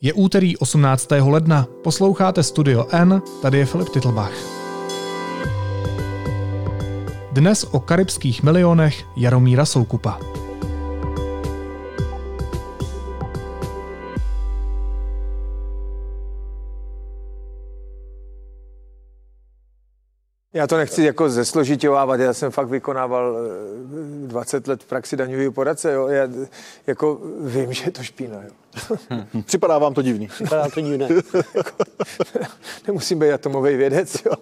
Je úterý 18. ledna, posloucháte Studio N, tady je Filip Titlbach. Dnes o karibských milionech Jaromíra Soukupa. Já to nechci jako zesložitěvávat, já jsem fakt vykonával 20 eh, let v praxi daňového poradce, jo. Já jako vím, že je to špína, jo. Připadá vám to divný? Připadá to divné. Nemusím být atomový vědec, jo.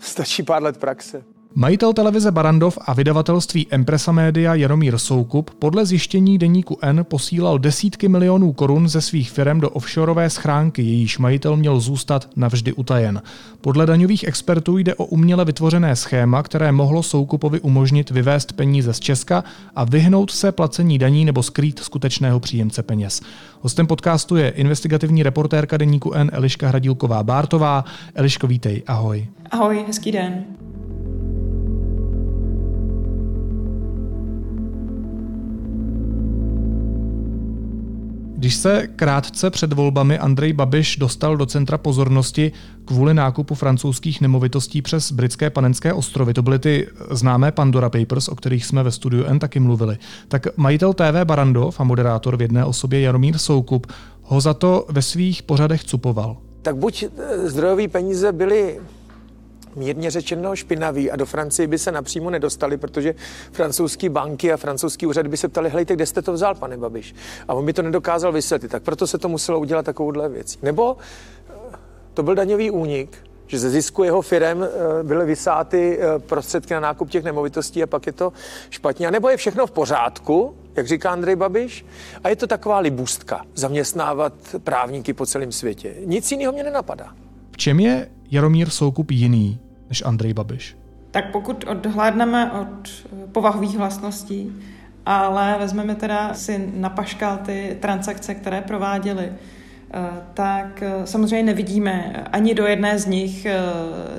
Stačí pár let praxe. Majitel televize Barandov a vydavatelství Empresa Media Jaromír Soukup podle zjištění deníku N posílal desítky milionů korun ze svých firm do offshoreové schránky, jejíž majitel měl zůstat navždy utajen. Podle daňových expertů jde o uměle vytvořené schéma, které mohlo Soukupovi umožnit vyvést peníze z Česka a vyhnout se placení daní nebo skrýt skutečného příjemce peněz. Hostem podcastu je investigativní reportérka deníku N Eliška Hradílková Bártová. Eliško, vítej, ahoj. Ahoj, hezký den. Když se krátce před volbami Andrej Babiš dostal do centra pozornosti kvůli nákupu francouzských nemovitostí přes britské panenské ostrovy, to byly ty známé Pandora Papers, o kterých jsme ve studiu N taky mluvili, tak majitel TV Barandov a moderátor v jedné osobě Jaromír Soukup ho za to ve svých pořadech cupoval. Tak buď eh, zdrojové peníze byly mírně řečeno špinavý a do Francie by se napřímo nedostali, protože francouzské banky a francouzský úřady by se ptali, hejte, kde jste to vzal, pane Babiš? A on by to nedokázal vysvětlit, tak proto se to muselo udělat takovouhle věc. Nebo eh, to byl daňový únik, že ze zisku jeho firem eh, byly vysáty eh, prostředky na nákup těch nemovitostí a pak je to špatně. A nebo je všechno v pořádku, jak říká Andrej Babiš, a je to taková libůstka, zaměstnávat právníky po celém světě. Nic jiného mě nenapadá. V čem je Jaromír Soukup jiný než Andrej Babiš? Tak pokud odhlédneme od povahových vlastností, ale vezmeme teda si na paškal ty transakce, které prováděli, eh, tak eh, samozřejmě nevidíme ani do jedné z nich, eh,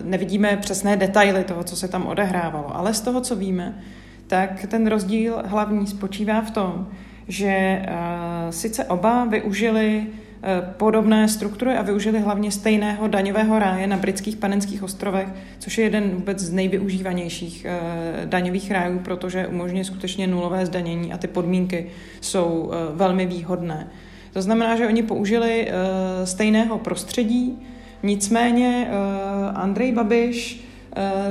nevidíme přesné detaily toho, co se tam odehrávalo. Ale z toho, co víme, tak ten rozdíl hlavní spočívá v tom, že sice oba využili Eh, podobné struktury a využili hlavně stejného daňového ráje na britských panenských ostrovech, což je jeden vůbec z nejvyužívanějších eh, daňových rájů, protože umožňuje skutečně nulové zdanění a ty podmínky jsou eh, velmi výhodné. To znamená, že oni použili stejného prostředí, nicméně Andrej Babiš Eh,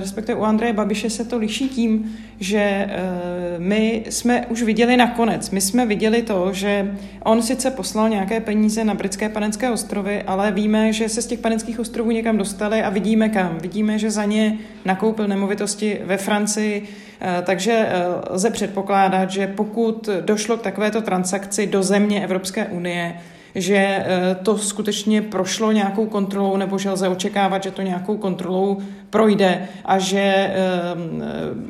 respektive u Andreje Babiše se to liší tím, že eh, my jsme už viděli nakonec, my jsme viděli to, že on sice poslal nějaké peníze na britské panenské ostrovy, ale víme, že se z těch panenských ostrovů někam dostali a vidíme kam. Vidíme, že za ně nakoupil nemovitosti ve Francii, eh, takže lze předpokládat, že pokud došlo k takovéto transakci do země Evropské unie, že eh, to skutečně prošlo nějakou kontrolou nebo že lze očekávat, že to nějakou kontrolou projde a že eh,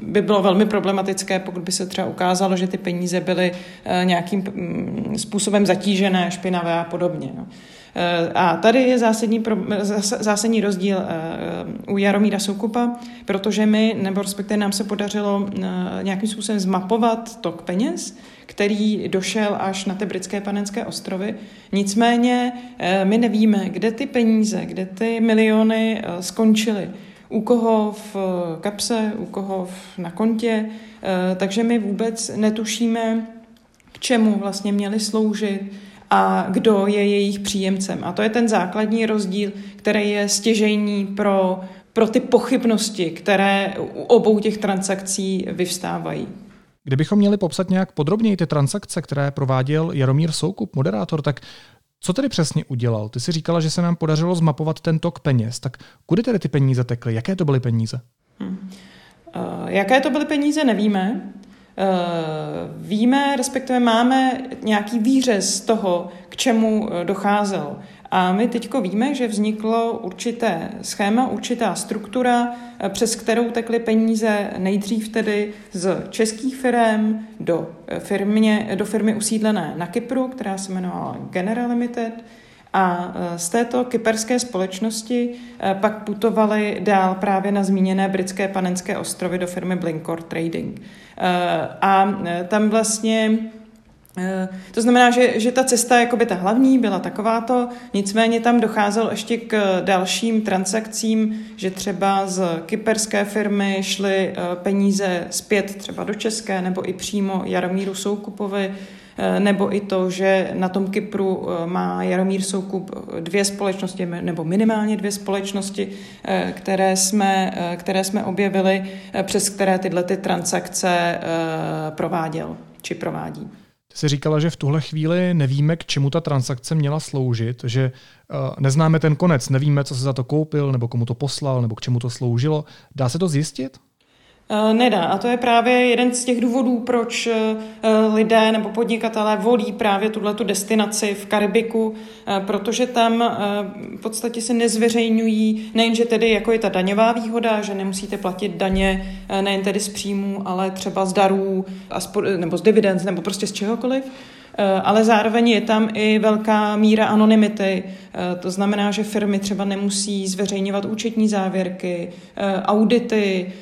by bylo velmi problematické, pokud by se třeba ukázalo, že ty peníze byly eh, nějakým mm, způsobem zatížené, špinavé a podobně. No. A tady je zásadní, zásadní rozdíl u Jaromíra Soukupa, protože my, nebo respektive nám se podařilo nějakým způsobem zmapovat tok peněz, který došel až na ty britské panenské ostrovy. Nicméně eh, my nevíme, kde ty peníze, kde ty miliony eh, skončily. U koho v eh, kapse, u koho na kontě, takže my vůbec netušíme, k čemu vlastně měli sloužit a kdo je jejich příjemcem. A to je ten základní rozdíl, který je stěžejní pro, pro ty pochybnosti, které u obou těch transakcí vyvstávají. Kdybychom měli popsat nějak podrobněji ty transakce, které prováděl Jaromír Soukup, moderátor, tak co tedy přesně udělal? Ty si říkala, že se nám podařilo zmapovat ten tok peněz. Tak kudy tedy ty peníze tekly? Jaké to byly peníze? Hmm. Uh, jaké to byly peníze, nevíme. Uh, víme, respektive máme nějaký výřez toho, k čemu eh, docházelo. A my teď víme, že vzniklo určité schéma, určitá struktura, eh, přes kterou tekly peníze nejdřív tedy z českých firm do, eh, firmě, do firmy usídlené na Kypru, která se jmenovala General Limited, a eh, z této kyperské společnosti pak putovali dál právě na zmíněné britské panenské ostrovy do firmy Blinkor Trading. A tam vlastně to znamená, že, že ta cesta, jakoby ta hlavní, byla takováto, nicméně tam docházelo ještě k dalším transakcím, že třeba z kyperské firmy šly peníze zpět třeba do České nebo i přímo Jaromíru Soukupovi, nebo i to, že na tom Kypru má Jaromír Soukup dvě společnosti, nebo minimálně dvě společnosti, které jsme, které jsme objevili, přes které tyhle ty transakce prováděl či provádí si říkala, že v tuhle chvíli nevíme, k čemu ta transakce měla sloužit, že neznáme ten konec, nevíme, co se za to koupil, nebo komu to poslal, nebo k čemu to sloužilo. Dá se to zjistit? Eh, nedá. A to je právě jeden z těch důvodů, proč eh, lidé nebo podnikatelé volí právě tuhle tu destinaci v Karibiku, eh, protože tam v podstatě se nezveřejňují nejenže tedy jako je ta daňová výhoda, že nemusíte platit daně nejen tedy z příjmů, ale třeba z darů nebo z dividend nebo prostě z čehokoliv, Eh, ale zároveň je tam i velká míra anonymity. Eh, to znamená, že firmy třeba nemusí zveřejňovat účetní závěrky, eh, audity,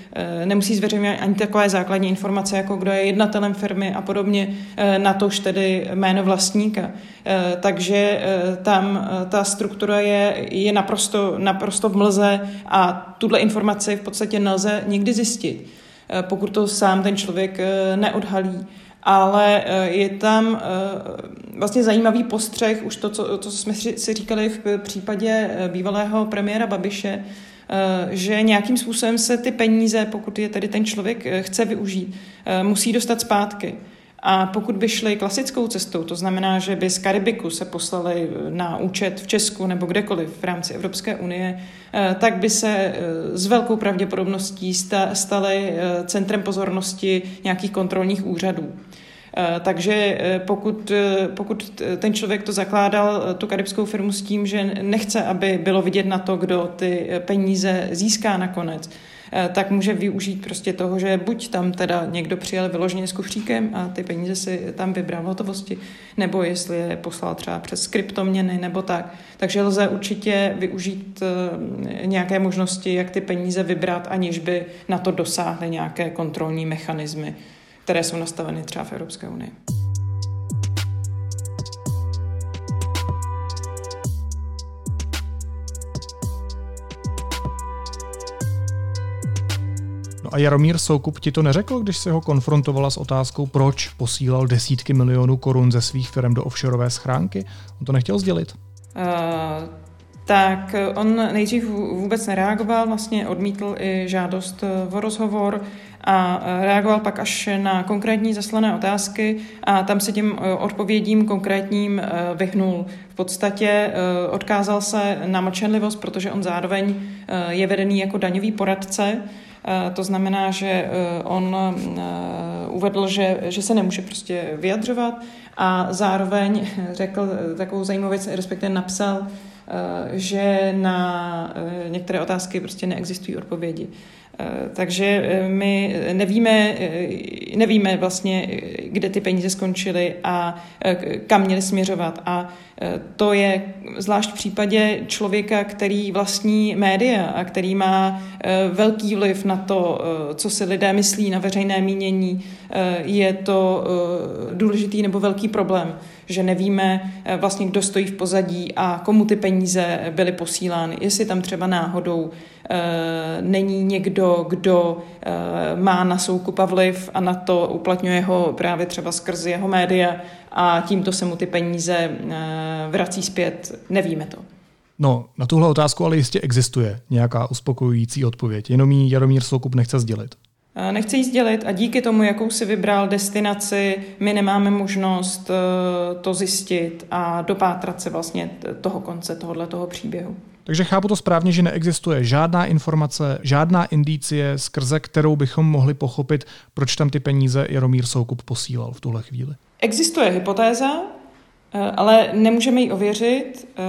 nemusí zveřejňovat ani takové základní informace, jako kdo je jednatelem firmy a podobně, natož tedy jméno vlastníka. Takže tam ta struktura je, je naprosto, naprosto v mlze a tuhle informaci v podstatě nelze nikdy zjistit, pokud to sám ten člověk neodhalí ale eh, je tam eh, vlastně zajímavý postřeh, už to, co, co jsme si říkali v případě eh, bývalého premiéra Babiše, že nějakým způsobem se ty peníze, pokud je tedy ten člověk chce využít, musí dostat zpátky. A pokud by šli klasickou cestou, to znamená, že by z Karibiku se poslali na účet v Česku nebo kdekoliv v rámci Evropské unie, tak by se s velkou pravděpodobností staly centrem pozornosti nějakých kontrolních úřadů. Eh, takže eh, pokud, eh, pokud ten člověk to zakládal, tu karibskou firmu s tím, že nechce, aby bylo vidět na to, kdo ty peníze získá nakonec, tak může využít prostě toho, že buď tam teda někdo přijel vyloženě s kufříkem a ty peníze si tam vybral v hotovosti, nebo jestli je poslal třeba přes kryptoměny nebo tak. Takže lze určitě využít nějaké možnosti, jak ty peníze vybrat, aniž by na to dosáhly nějaké kontrolní mechanismy které jsou nastaveny třeba v Evropské unii. No a Jaromír Soukup ti to neřekl, když se ho konfrontovala s otázkou, proč posílal desítky milionů korun ze svých firm do offshoreové schránky? On to nechtěl sdělit. Uh, tak on nejdřív vůbec nereagoval, vlastně odmítl i žádost o rozhovor a reagoval pak až na konkrétní zaslané otázky a tam se tím e, odpovědím konkrétním e, vyhnul. V podstatě e, odkázal se na mlčenlivost, protože on zároveň je vedený jako daňový poradce, to znamená, že on uvedl, že, že se nemůže prostě vyjadřovat a zároveň řekl takovou zajímavou věc, respektive napsal, že na některé otázky prostě neexistují odpovědi. Eh, takže eh, my nevíme, eh, nevíme vlastně, kde ty peníze skončily a kam měly směřovat. A to je zvlášť v případě člověka, který vlastní média a který má velký vliv na to, co si lidé myslí na veřejné mínění, je to důležitý nebo velký problém, že nevíme vlastně, kdo stojí v pozadí a komu ty peníze byly posílány. Jestli tam třeba náhodou není někdo, kdo má na soukupa vliv a na to uplatňuje ho právě třeba skrz jeho média a tímto se mu ty peníze eh, vrací zpět. Nevíme to. No, na tuhle otázku ale jistě existuje nějaká uspokojující odpověď, jenom ji Jaromír Soukup nechce sdělit. Eh, nechce jí sdělit a díky tomu, jakou si vybral destinaci, my nemáme možnost eh, to zjistit a dopátrat se vlastně toho konce tohohle toho příběhu. Takže chápu to správně, že neexistuje žádná informace, žádná indicie, skrze kterou bychom mohli pochopit, proč tam ty peníze Jaromír Soukup posílal v tuhle chvíli. Existuje hypotéza, ale nemůžeme ji ověřit, eh,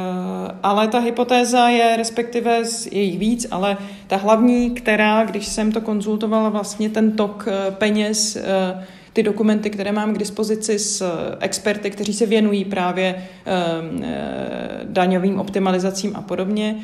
ale ta hypotéza je, respektive je jich víc, ale ta hlavní, která, když jsem to konzultovala, vlastně ten tok eh, peněz, ty dokumenty, které mám k dispozici s experty, kteří se věnují právě daňovým optimalizacím a podobně,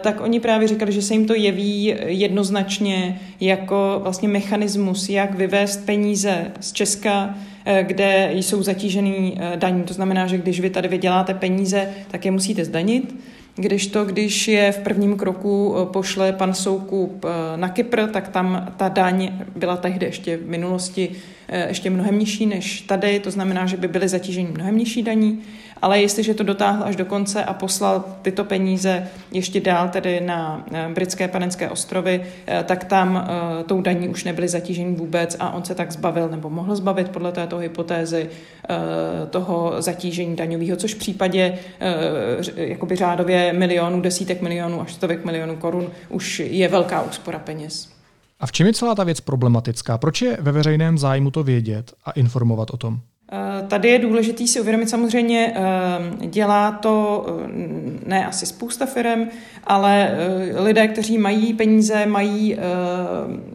tak oni právě říkali, že se jim to jeví jednoznačně jako vlastně mechanismus, jak vyvést peníze z Česka kde jsou zatížený daní. To znamená, že když vy tady vyděláte peníze, tak je musíte zdanit. Když to, když je v prvním kroku pošle pan Soukup na Kypr, tak tam ta daň byla tehdy ještě v minulosti ještě mnohem nižší než tady, to znamená, že by byly zatížení mnohem nižší daní ale jestliže to dotáhl až do konce a poslal tyto peníze ještě dál tedy na eh, britské panenské ostrovy, eh, tak tam eh, tou daní už nebyly zatížení vůbec a on se tak zbavil nebo mohl zbavit podle této hypotézy toho zatížení daňového, což v případě jakoby řádově milionů, desítek milionů až stovek milionů korun už je velká úspora peněz. A v čem je celá ta věc problematická? Proč je ve veřejném zájmu to vědět a informovat o tom? Eh, tady je důležité si uvědomit, samozřejmě eh, dělá to eh, ne asi spousta firm, ale lidé, kteří mají peníze, mají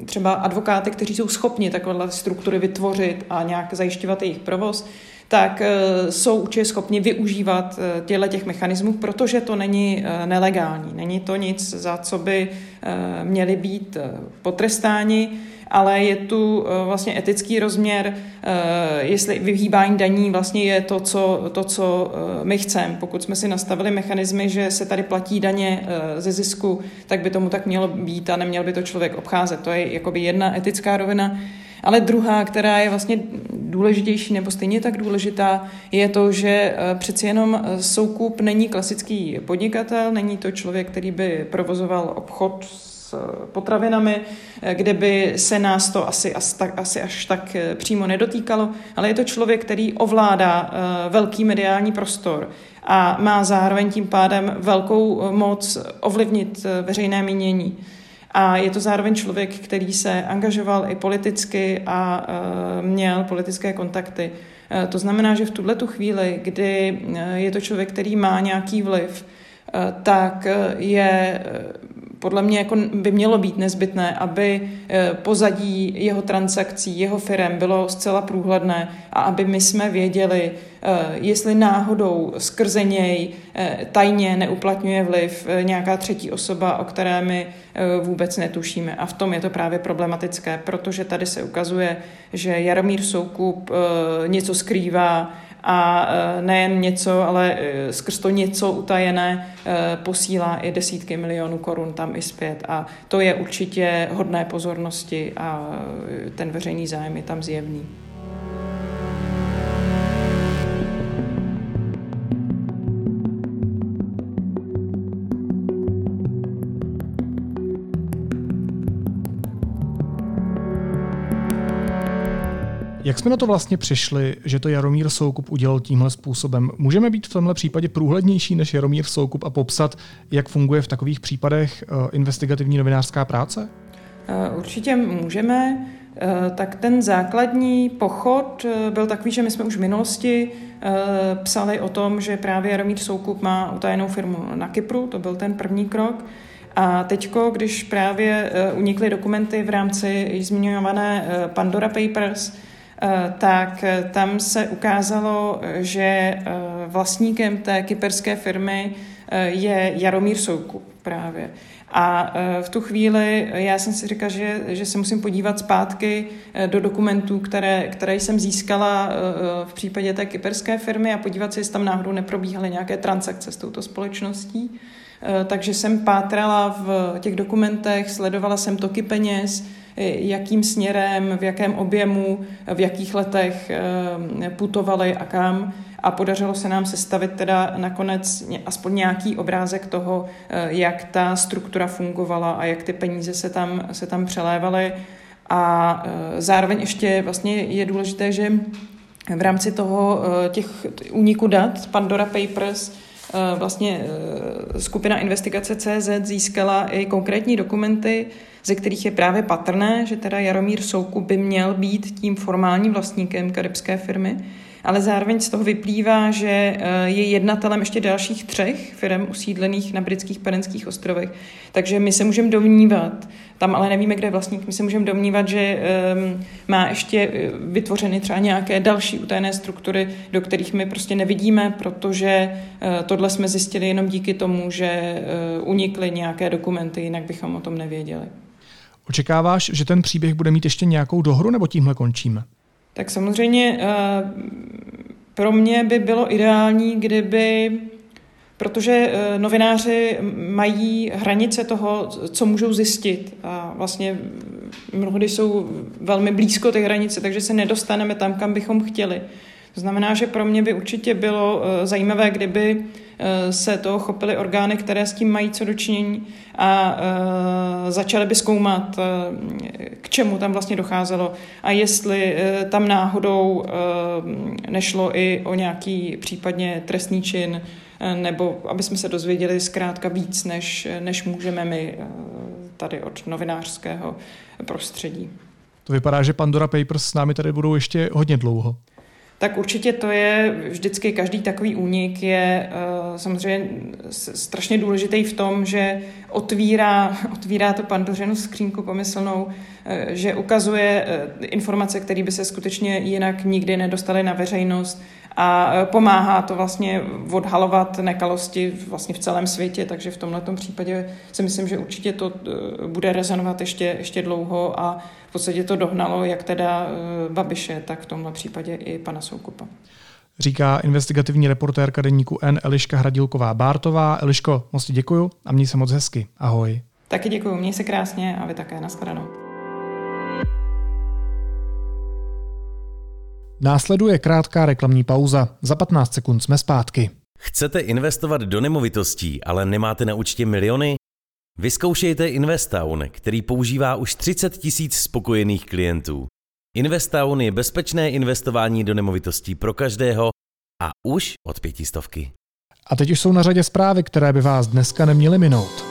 třeba advokáty, kteří jsou schopni takové struktury vytvořit a nějak zajišťovat jejich provoz, tak jsou určitě schopni využívat těchto těch mechanismů, protože to není nelegální. Není to nic, za co by měli být potrestáni ale je tu eh, vlastně etický rozměr, eh, jestli vyhýbání daní vlastně je to, co, to, co eh, my chceme. Pokud jsme si nastavili mechanismy, že se tady platí daně ze zisku, tak by tomu tak mělo být a neměl by to člověk obcházet. To je jakoby jedna etická rovina. Ale druhá, která je vlastně důležitější nebo stejně tak důležitá, je to, že přeci jenom soukup není klasický podnikatel, není to člověk, který by provozoval obchod potravinami, kde by se nás to asi, asi až tak eh, přímo nedotýkalo, ale je to člověk, který ovládá eh, velký mediální prostor a má zároveň tím pádem velkou eh, moc ovlivnit veřejné mínění. A je to zároveň člověk, který se angažoval i politicky a měl politické kontakty. To znamená, že v tuhle tu chvíli, kdy je to člověk, který má nějaký vliv, tak je podle mě jako by mělo být nezbytné, aby eh, pozadí jeho transakcí, jeho firm bylo zcela průhledné a aby my jsme věděli, eh, jestli náhodou skrze něj eh, tajně neuplatňuje vliv nějaká třetí osoba, o které my vůbec netušíme. A v tom je to právě problematické, protože tady se ukazuje, že Jaromír Soukup něco skrývá, a e, nejen něco, ale e, skrz to něco utajené e, posílá i desítky milionů korun tam i zpět a to je určitě hodné pozornosti a ten veřejný zájem je tam zjevný. Jak jsme na to vlastně přišli, že to Jaromír Soukup udělal tímhle způsobem? Můžeme být v tomhle případě průhlednější než Jaromír Soukup a popsat, jak funguje v takových případech eh, investigativní novinářská práce? Eh, určitě můžeme. Eh, tak ten základní pochod byl takový, že my jsme už v minulosti psali o tom, že právě Jaromír Soukup má utajenou firmu na Kypru, to byl ten první krok. A teďko, když právě unikly dokumenty v rámci zmiňované Pandora Papers, tak eh, tam se ukázalo, že eh, vlastníkem té kyperské firmy je Jaromír Soukup právě. A v tu chvíli já jsem si říkala, že, že se musím podívat zpátky do dokumentů, které, které jsem získala v případě té kyperské firmy a podívat se, jestli tam náhodou neprobíhaly nějaké transakce s touto společností. Takže jsem pátrala v těch dokumentech, sledovala jsem toky peněz, jakým směrem, v jakém objemu, v jakých letech eh, putovali a kam. A podařilo se nám sestavit teda nakonec aspoň nějaký obrázek toho, eh, jak ta struktura fungovala a jak ty peníze se tam, se tam přelévaly. A eh, zároveň ještě vlastně je důležité, že v rámci toho těch úniku dat Pandora Papers vlastně skupina investigace CZ získala i konkrétní dokumenty, ze kterých je právě patrné, že teda Jaromír Souku by měl být tím formálním vlastníkem karibské firmy, ale zároveň z toho vyplývá, že eh, je jednatelem ještě dalších třech firm usídlených na britských Panenských ostrovech. Takže my se můžeme domnívat, tam ale nevíme, kde je vlastník, my se můžeme domnívat, že um, má ještě eh, vytvořeny třeba nějaké další utajené struktury, do kterých my prostě nevidíme, protože uh, tohle jsme zjistili jenom díky tomu, že uh, unikly nějaké dokumenty, jinak bychom o tom nevěděli. Očekáváš, že ten příběh bude mít ještě nějakou dohru, nebo tímhle končíme? Tak samozřejmě pro mě by bylo ideální, kdyby protože eh, novináři mají hranice toho, co můžou zjistit a vlastně mnohdy jsou velmi blízko těch hranice, takže se nedostaneme tam, kam bychom chtěli. To znamená, že pro mě by určitě bylo eh, zajímavé, kdyby eh, se to chopily orgány, které s tím mají co dočinění a začaly by zkoumat, k čemu tam vlastně docházelo a jestli tam náhodou nešlo i o nějaký případně trestný čin, nebo aby jsme se dozvěděli zkrátka víc, než, než můžeme my eh, tady od novinářského prostředí. To vypadá, že Pandora Papers s námi tady budou ještě hodně dlouho. Tak určitě to je vždycky každý takový únik je uh, samozřejmě strašně důležitý v tom, že otvírá, otvírá to pandořinu skřínku pomyslnou, uh, že ukazuje uh, informace, které by se skutečně jinak nikdy nedostaly na veřejnost, a e, pomáhá to vlastně odhalovat nekalosti vlastně v celém světě, takže v tomhle případě si myslím, že určitě to e, bude rezonovat ještě, ještě dlouho a v podstatě to dohnalo jak teda e, Babiše, tak v tomhle případě i pana Soukupa. Říká investigativní reportérka deníku N Eliška Hradilková-Bártová. Eliško, moc ti děkuju a měj se moc hezky. Ahoj. Taky děkuju, měj se krásně a vy také. Naschledanou. Následuje krátká reklamní pauza. Za 15 sekund jsme zpátky. Chcete investovat do nemovitostí, ale nemáte na účtě miliony? Vyzkoušejte Investown, který používá už 30 tisíc spokojených klientů. Investown je bezpečné investování do nemovitostí pro každého a už od pětistovky. A teď už jsou na řadě zprávy, které by vás dneska neměly minout.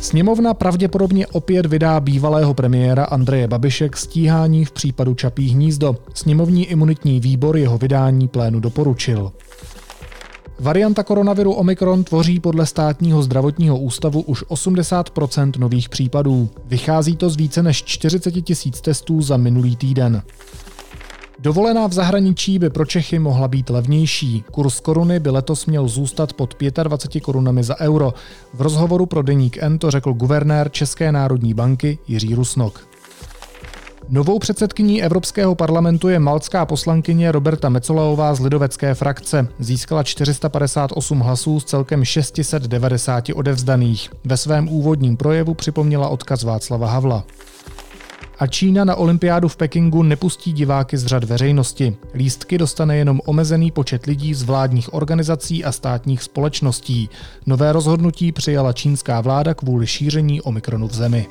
Sněmovna pravděpodobně opět vydá bývalého premiéra Andreje Babiše k stíhání v případu Čapí hnízdo. Sněmovní imunitní výbor jeho vydání plénu doporučil. Varianta koronaviru Omikron tvoří podle státního zdravotního ústavu už 80% nových případů. Vychází to z více než 40 tisíc testů za minulý týden. Dovolená v zahraničí by pro Čechy mohla být levnější. Kurs koruny by letos měl zůstat pod 25 korunami za euro. V rozhovoru pro deník N to řekl guvernér České národní banky Jiří Rusnok. Novou předsedkyní Evropského parlamentu je malcká poslankyně Roberta Mecolaová z lidovecké frakce. Získala 458 hlasů z celkem 690 odevzdaných. Ve svém úvodním projevu připomněla odkaz Václava Havla a Čína na olympiádu v Pekingu nepustí diváky z řad veřejnosti. Lístky dostane jenom omezený počet lidí z vládních organizací a státních společností. Nové rozhodnutí přijala čínská vláda kvůli šíření Omikronu v zemi.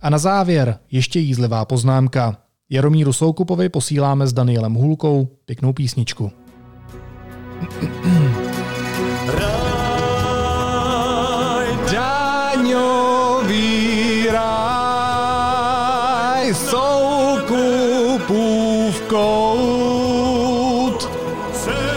A na závěr ještě jízlivá poznámka. Jaromíru Soukupovi posíláme s Danielem Hůlkou pěknou písničku. Ráj, daňový ráj, soukupův kout. Se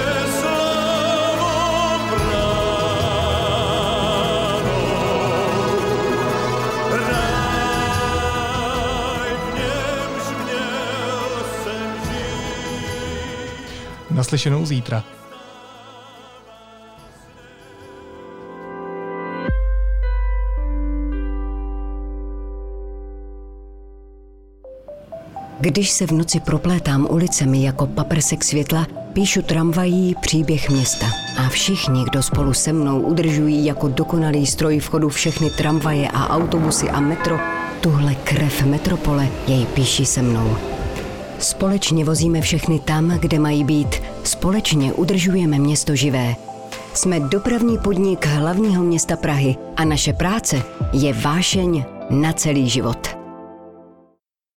Naslyšenou zítra. Když se v noci proplétám ulicemi jako paprsek světla, píšu tramvají příběh města. A všichni, kdo spolu se mnou udržují jako dokonalý stroj v chodu všechny tramvaje a autobusy a metro, tuhle krev metropole jej píší se mnou. Společně vozíme všechny tam, kde mají být. Společně udržujeme město živé. Jsme dopravní podnik hlavního města Prahy a naše práce je vášeň na celý život.